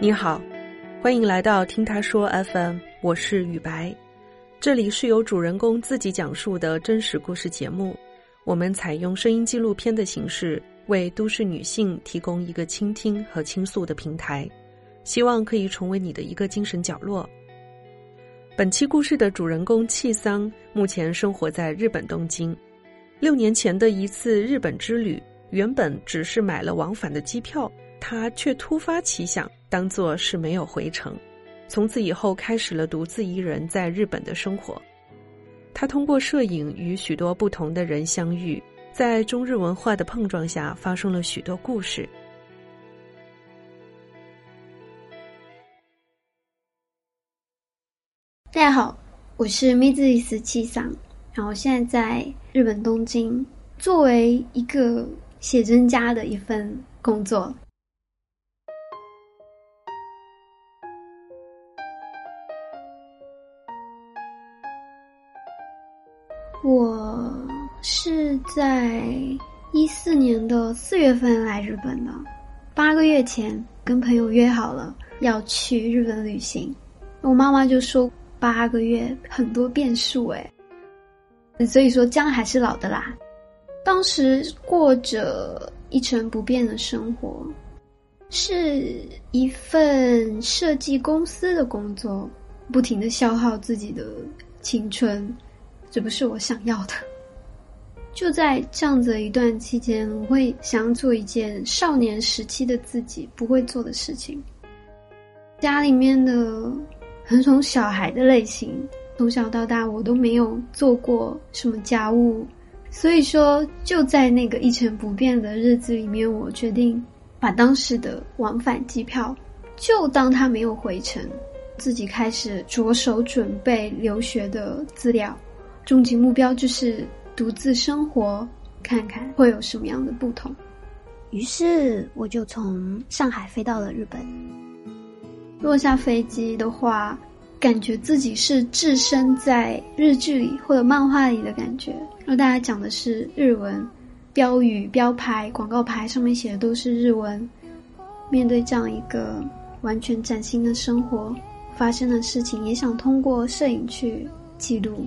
你好，欢迎来到听他说 FM，我是雨白，这里是由主人公自己讲述的真实故事节目。我们采用声音纪录片的形式，为都市女性提供一个倾听和倾诉的平台，希望可以成为你的一个精神角落。本期故事的主人公气桑目前生活在日本东京。六年前的一次日本之旅，原本只是买了往返的机票，他却突发奇想，当做是没有回程。从此以后，开始了独自一人在日本的生活。他通过摄影与许多不同的人相遇，在中日文化的碰撞下，发生了许多故事。大家好，我是米子里斯七桑。然后现在在日本东京，作为一个写真家的一份工作。在一四年的四月份来日本的，八个月前跟朋友约好了要去日本旅行，我妈妈就说八个月很多变数哎。所以说，姜还是老的辣。当时过着一成不变的生活，是一份设计公司的工作，不停的消耗自己的青春，这不是我想要的。就在这样子一段期间，我会想做一件少年时期的自己不会做的事情。家里面的很宠小孩的类型。从小到大，我都没有做过什么家务，所以说就在那个一成不变的日子里面，我决定把当时的往返机票就当它没有回程，自己开始着手准备留学的资料，终极目标就是独自生活，看看会有什么样的不同。于是我就从上海飞到了日本。落下飞机的话。感觉自己是置身在日剧里或者漫画里的感觉，然后大家讲的是日文，标语、标牌、广告牌上面写的都是日文。面对这样一个完全崭新的生活，发生的事情，也想通过摄影去记录。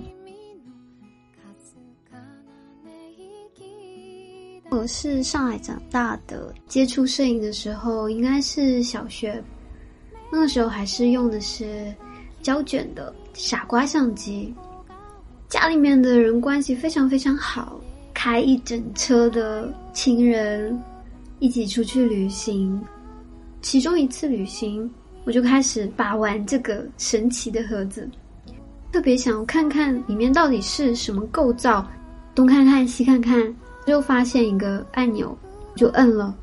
我是上海长大的，接触摄影的时候应该是小学，那个时候还是用的是。胶卷的傻瓜相机，家里面的人关系非常非常好，开一整车的亲人一起出去旅行。其中一次旅行，我就开始把玩这个神奇的盒子，特别想要看看里面到底是什么构造。东看看西看看，就发现一个按钮，就摁了，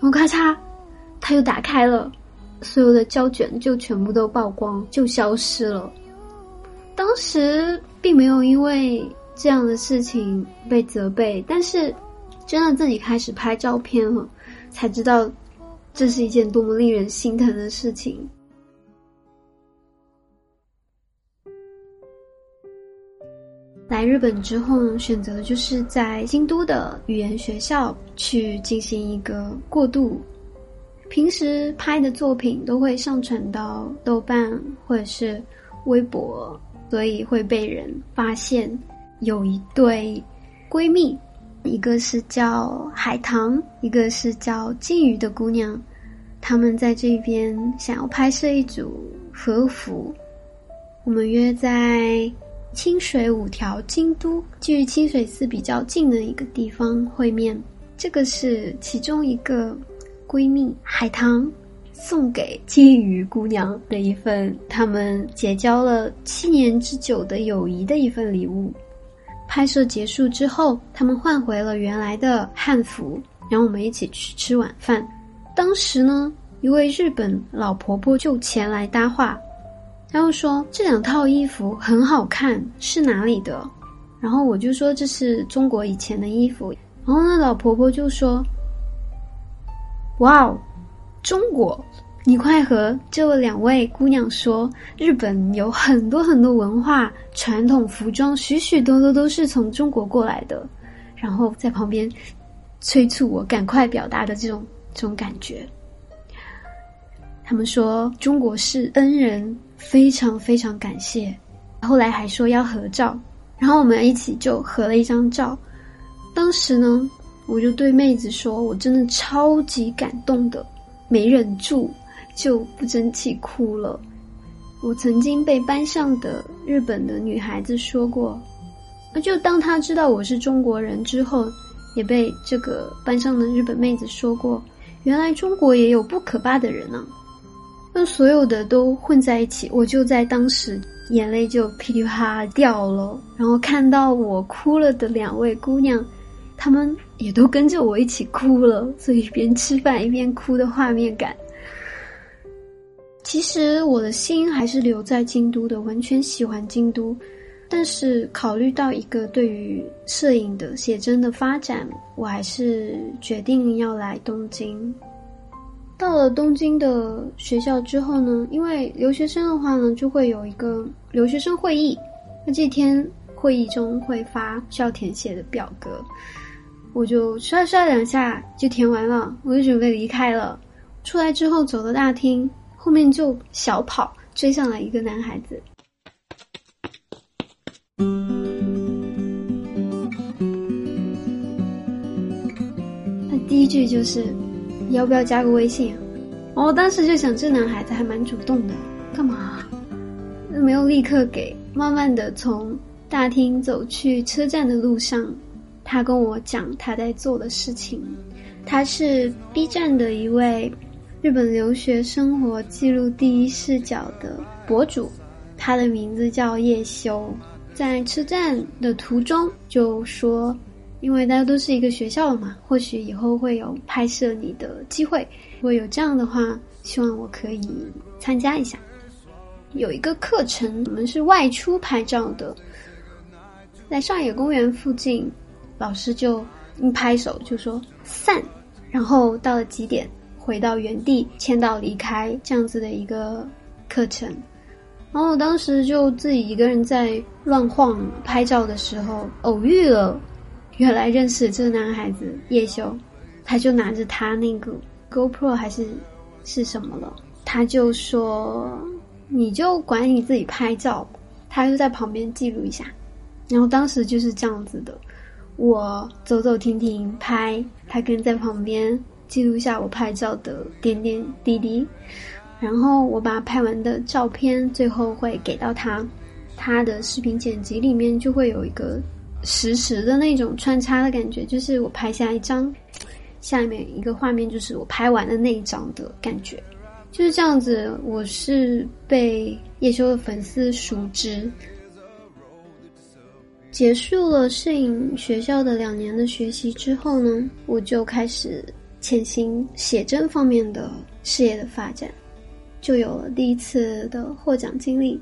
然后咔嚓，它又打开了。所有的胶卷就全部都曝光，就消失了。当时并没有因为这样的事情被责备，但是真的自己开始拍照片了，才知道这是一件多么令人心疼的事情。来日本之后，选择的就是在京都的语言学校去进行一个过渡。平时拍的作品都会上传到豆瓣或者是微博，所以会被人发现。有一对闺蜜，一个是叫海棠，一个是叫金鱼的姑娘，她们在这边想要拍摄一组和服。我们约在清水五条京都，距清水寺比较近的一个地方会面。这个是其中一个。闺蜜海棠送给金鱼姑娘的一份他们结交了七年之久的友谊的一份礼物。拍摄结束之后，他们换回了原来的汉服，然后我们一起去吃晚饭。当时呢，一位日本老婆婆就前来搭话，然后说这两套衣服很好看，是哪里的？然后我就说这是中国以前的衣服，然后那老婆婆就说。哇哦，中国！你快和这两位姑娘说，日本有很多很多文化、传统服装，许许多多都是从中国过来的。然后在旁边催促我赶快表达的这种这种感觉。他们说中国是恩人，非常非常感谢。后来还说要合照，然后我们一起就合了一张照。当时呢，我就对妹子说：“我真的超级感动的，没忍住就不争气哭了。”我曾经被班上的日本的女孩子说过，就当她知道我是中国人之后，也被这个班上的日本妹子说过，原来中国也有不可怕的人呢。那所有的都混在一起，我就在当时眼泪就噼里啪啦掉了。然后看到我哭了的两位姑娘，她们也都跟着我一起哭了，所以一边吃饭一边哭的画面感。其实我的心还是留在京都的，完全喜欢京都。但是考虑到一个对于摄影的写真的发展，我还是决定要来东京。到了东京的学校之后呢，因为留学生的话呢，就会有一个留学生会议。那这天会议中会发需要填写的表格，我就刷刷两下就填完了，我就准备离开了。出来之后走到大厅。后面就小跑追上来一个男孩子，他第一句就是要不要加个微信？我当时就想，这男孩子还蛮主动的，干嘛？没有立刻给。慢慢的从大厅走去车站的路上，他跟我讲他在做的事情。他是 B 站的一位。日本留学生活记录第一视角的博主，他的名字叫叶修，在车站的途中就说：“因为大家都是一个学校的嘛，或许以后会有拍摄你的机会。如果有这样的话，希望我可以参加一下。有一个课程，我们是外出拍照的，在上野公园附近，老师就一拍手就说散，然后到了几点？”回到原地，签到离开这样子的一个课程，然后我当时就自己一个人在乱晃拍照的时候，偶遇了原来认识这个男孩子叶修，他就拿着他那个 GoPro 还是是什么了，他就说你就管你自己拍照，他就在旁边记录一下，然后当时就是这样子的，我走走停停拍，他跟在旁边。记录下我拍照的点点滴滴，然后我把拍完的照片最后会给到他，他的视频剪辑里面就会有一个实时的那种穿插的感觉，就是我拍下一张，下面一个画面就是我拍完的那一张的感觉，就是这样子。我是被叶修的粉丝熟知，结束了摄影学校的两年的学习之后呢，我就开始。潜心写真方面的事业的发展，就有了第一次的获奖经历，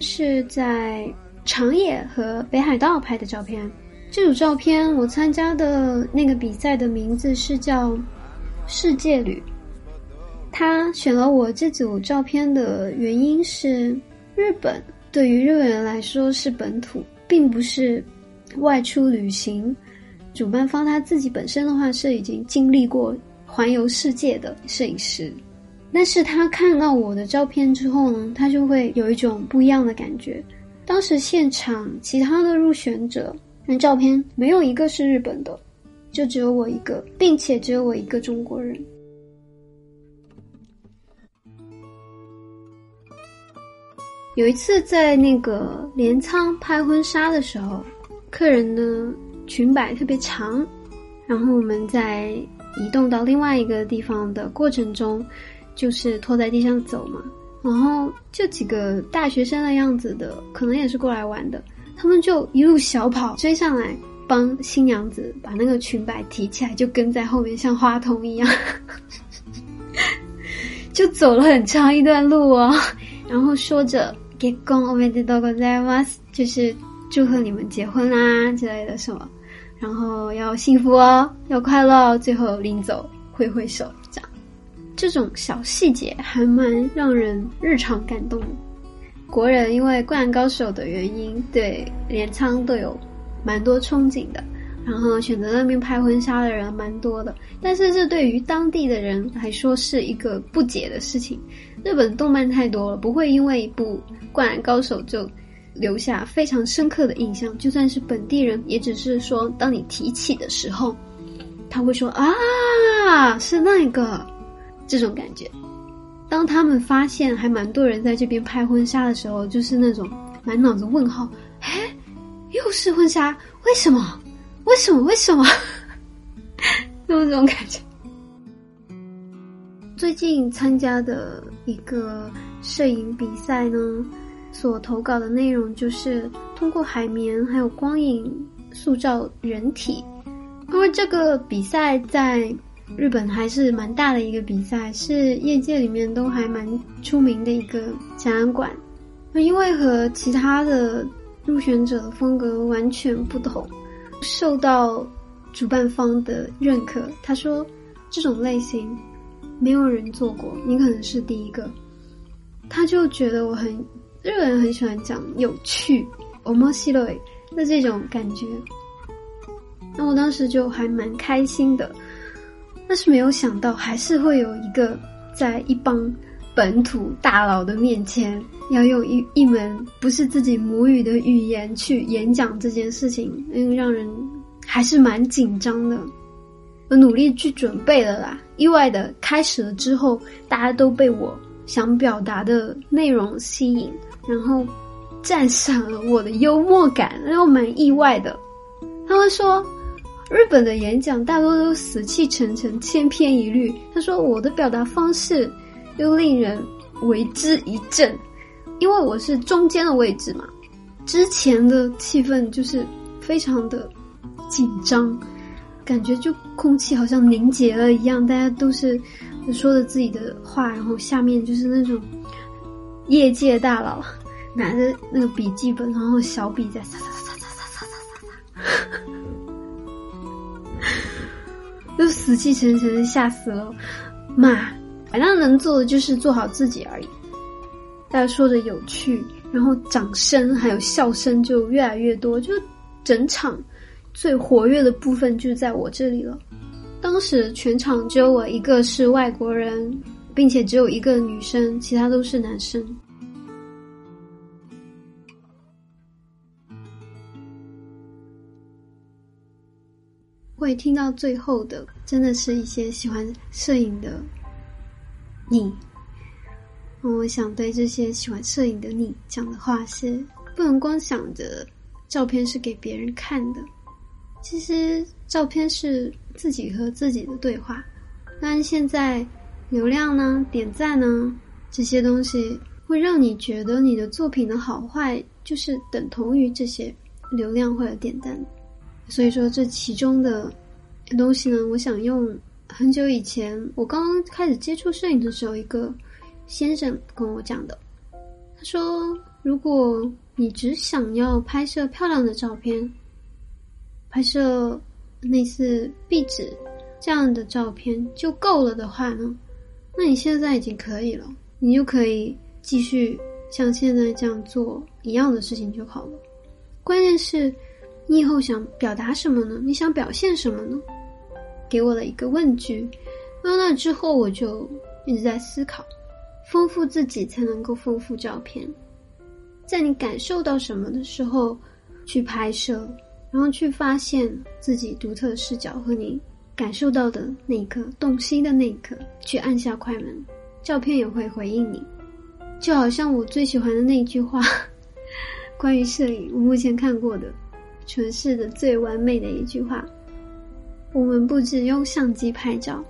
是在长野和北海道拍的照片。这组照片我参加的那个比赛的名字是叫“世界旅”。他选了我这组照片的原因是，日本对于日本人来说是本土，并不是外出旅行。主办方他自己本身的话是已经经历过环游世界的摄影师，但是他看到我的照片之后呢，他就会有一种不一样的感觉。当时现场其他的入选者那照片没有一个是日本的，就只有我一个，并且只有我一个中国人。有一次在那个镰仓拍婚纱的时候，客人呢。裙摆特别长，然后我们在移动到另外一个地方的过程中，就是拖在地上走嘛。然后就几个大学生的样子的，可能也是过来玩的，他们就一路小跑追上来，帮新娘子把那个裙摆提起来，就跟在后面像花童一样，就走了很长一段路哦。然后说着 “get gone over the dog there was”，就是祝贺你们结婚啦之类的什么。然后要幸福哦，要快乐，最后临走挥挥手，这，种小细节还蛮让人日常感动的。国人因为《灌篮高手》的原因，对镰仓都有蛮多憧憬的。然后选择那边拍婚纱的人蛮多的。但是这对于当地的人来说是一个不解的事情。日本动漫太多了，不会因为一部《灌篮高手》就留下非常深刻的印象。就算是本地人，也只是说当你提起的时候，他会说啊，是那个这种感觉。当他们发现还蛮多人在这边拍婚纱的时候，就是那种满脑子问号，哎，又是婚纱，为什么？为什么？为什么？就是这种感觉。最近参加的一个摄影比赛呢，所投稿的内容就是通过海绵还有光影塑造人体，因为这个比赛在。日本还是蛮大的一个比赛，是业界里面都还蛮出名的一个展览馆。那因为和其他的入选者的风格完全不同，受到主办方的认可。他说这种类型没有人做过，你可能是第一个。他就觉得我很日本人很喜欢讲有趣、面白い的这种感觉。那我当时就还蛮开心的。但是没有想到，还是会有一个在一帮本土大佬的面前，要用一一门不是自己母语的语言去演讲这件事情，嗯，让人还是蛮紧张的。我努力去准备了啦，意外的开始了之后，大家都被我想表达的内容吸引，然后赞赏了我的幽默感，然后蛮意外的。他们说。日本的演讲大多都死气沉沉、千篇一律。他说：“我的表达方式又令人为之一振，因为我是中间的位置嘛。之前的气氛就是非常的紧张，感觉就空气好像凝结了一样，大家都是说着自己的话，然后下面就是那种业界大佬拿着那个笔记本，然后小笔在擦擦擦擦擦擦擦擦擦。”就死气沉沉的，吓死了！妈，反正能做的就是做好自己而已。大家说的有趣，然后掌声还有笑声就越来越多，就整场最活跃的部分就在我这里了。当时全场只有我一个是外国人，并且只有一个女生，其他都是男生。会听到最后的，真的是一些喜欢摄影的你。我想对这些喜欢摄影的你讲的话是：不能光想着照片是给别人看的，其实照片是自己和自己的对话。但现在流量呢、点赞呢这些东西，会让你觉得你的作品的好坏就是等同于这些流量或者点赞。所以说，这其中的东西呢，我想用很久以前我刚刚开始接触摄影的时候，一个先生跟我讲的。他说：“如果你只想要拍摄漂亮的照片，拍摄类似壁纸这样的照片就够了的话呢，那你现在已经可以了，你就可以继续像现在这样做一样的事情就好了。关键是。”你以后想表达什么呢？你想表现什么呢？给我了一个问句。那那之后，我就一直在思考：丰富自己才能够丰富照片。在你感受到什么的时候，去拍摄，然后去发现自己独特的视角和你感受到的那一刻，动心的那一刻，去按下快门，照片也会回应你。就好像我最喜欢的那句话，关于摄影，我目前看过的。诠释的最完美的一句话：我们不只用相机拍照，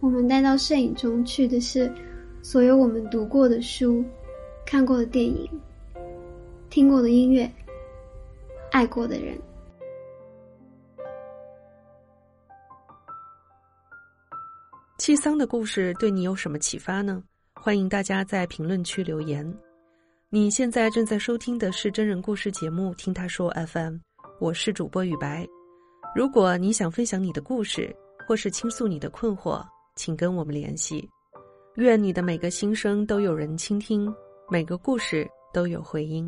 我们带到摄影中去的是所有我们读过的书、看过的电影、听过的音乐、爱过的人。七桑的故事对你有什么启发呢？欢迎大家在评论区留言。你现在正在收听的是真人故事节目《听他说 FM》。我是主播雨白，如果你想分享你的故事，或是倾诉你的困惑，请跟我们联系。愿你的每个心声都有人倾听，每个故事都有回音。